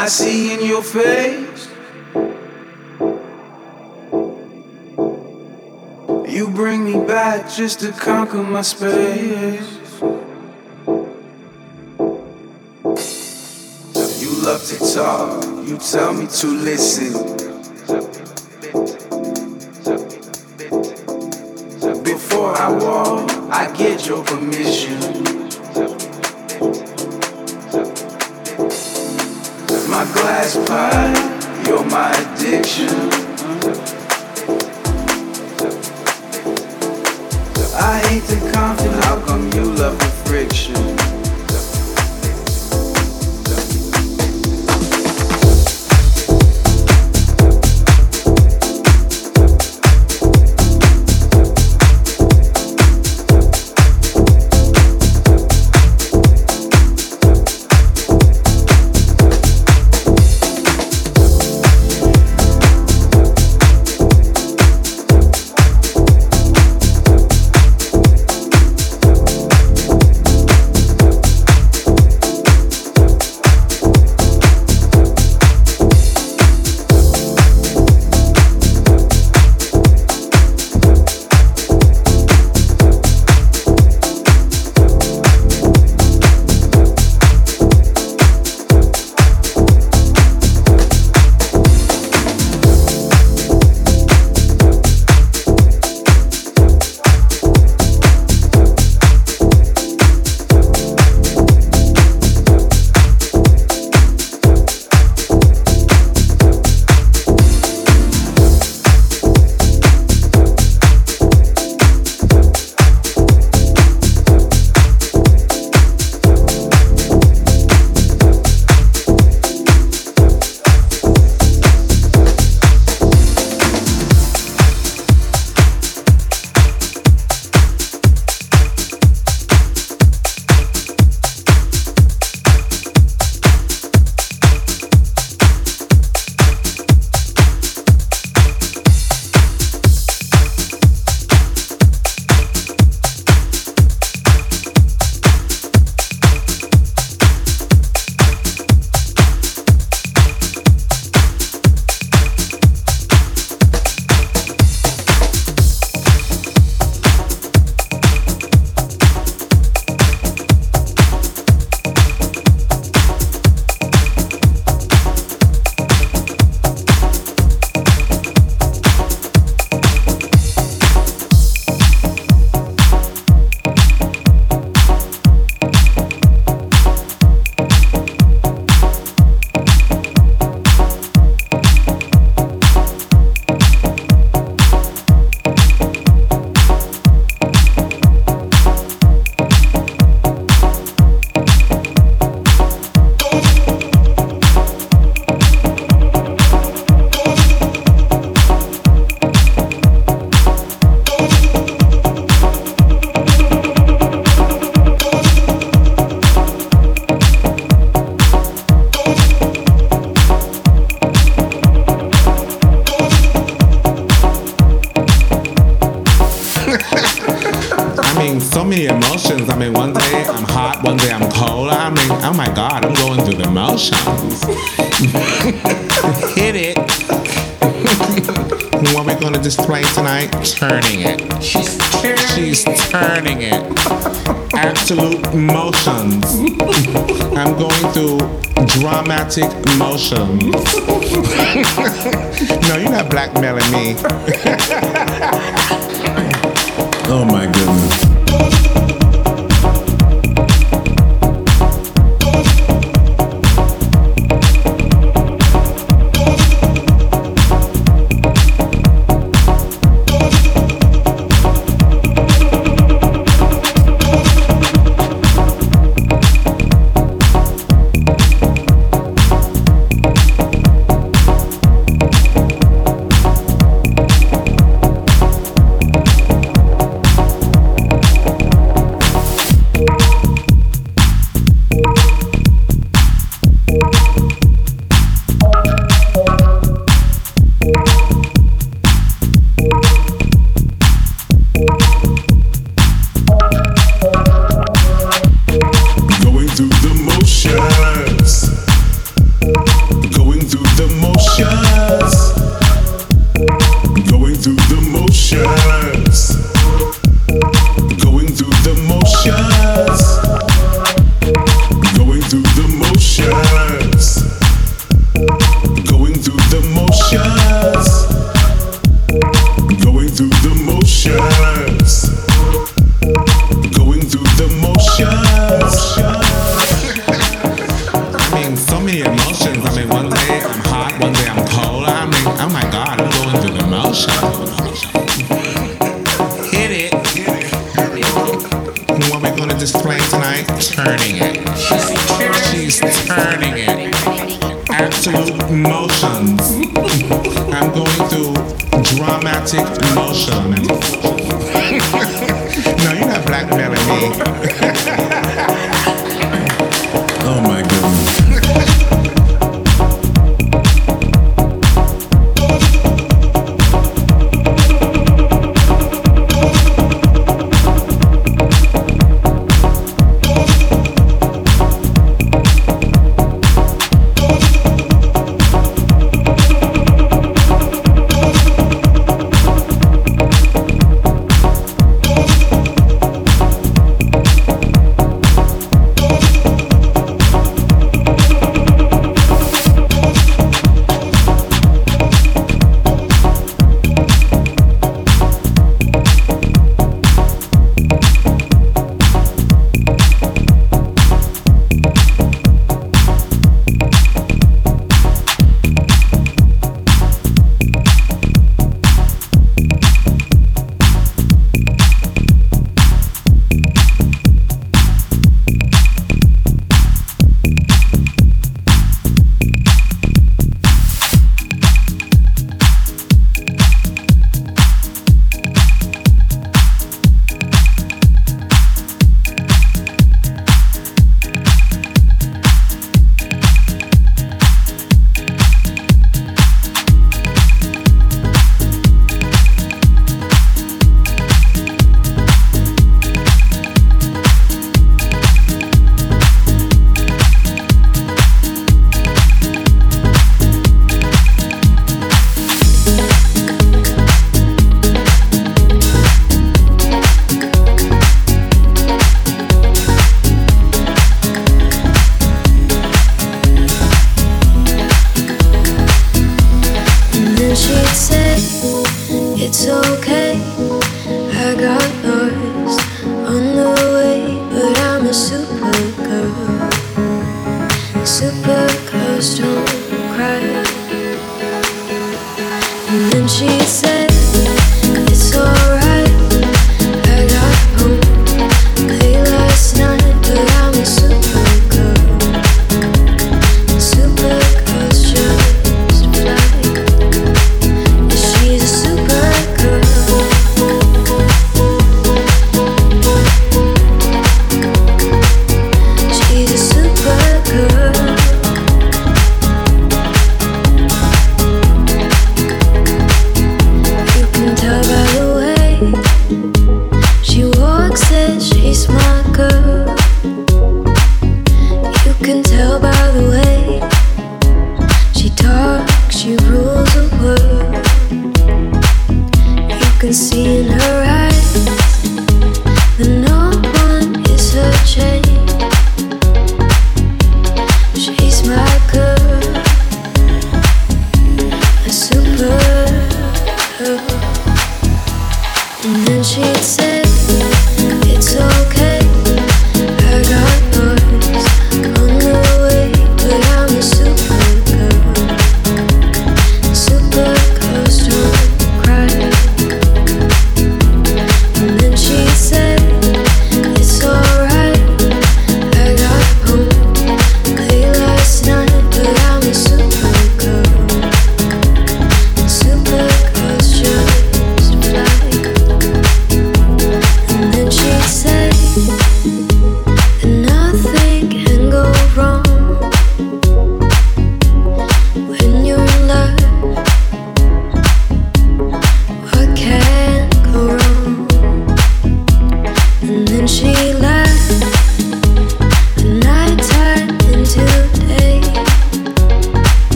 I see in your face? You bring me back just to conquer my space. You love to talk, you tell me to listen. shoes. Friction? dramatic emotions. no, you're not blackmailing me. oh my super. And then she'd say.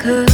Could.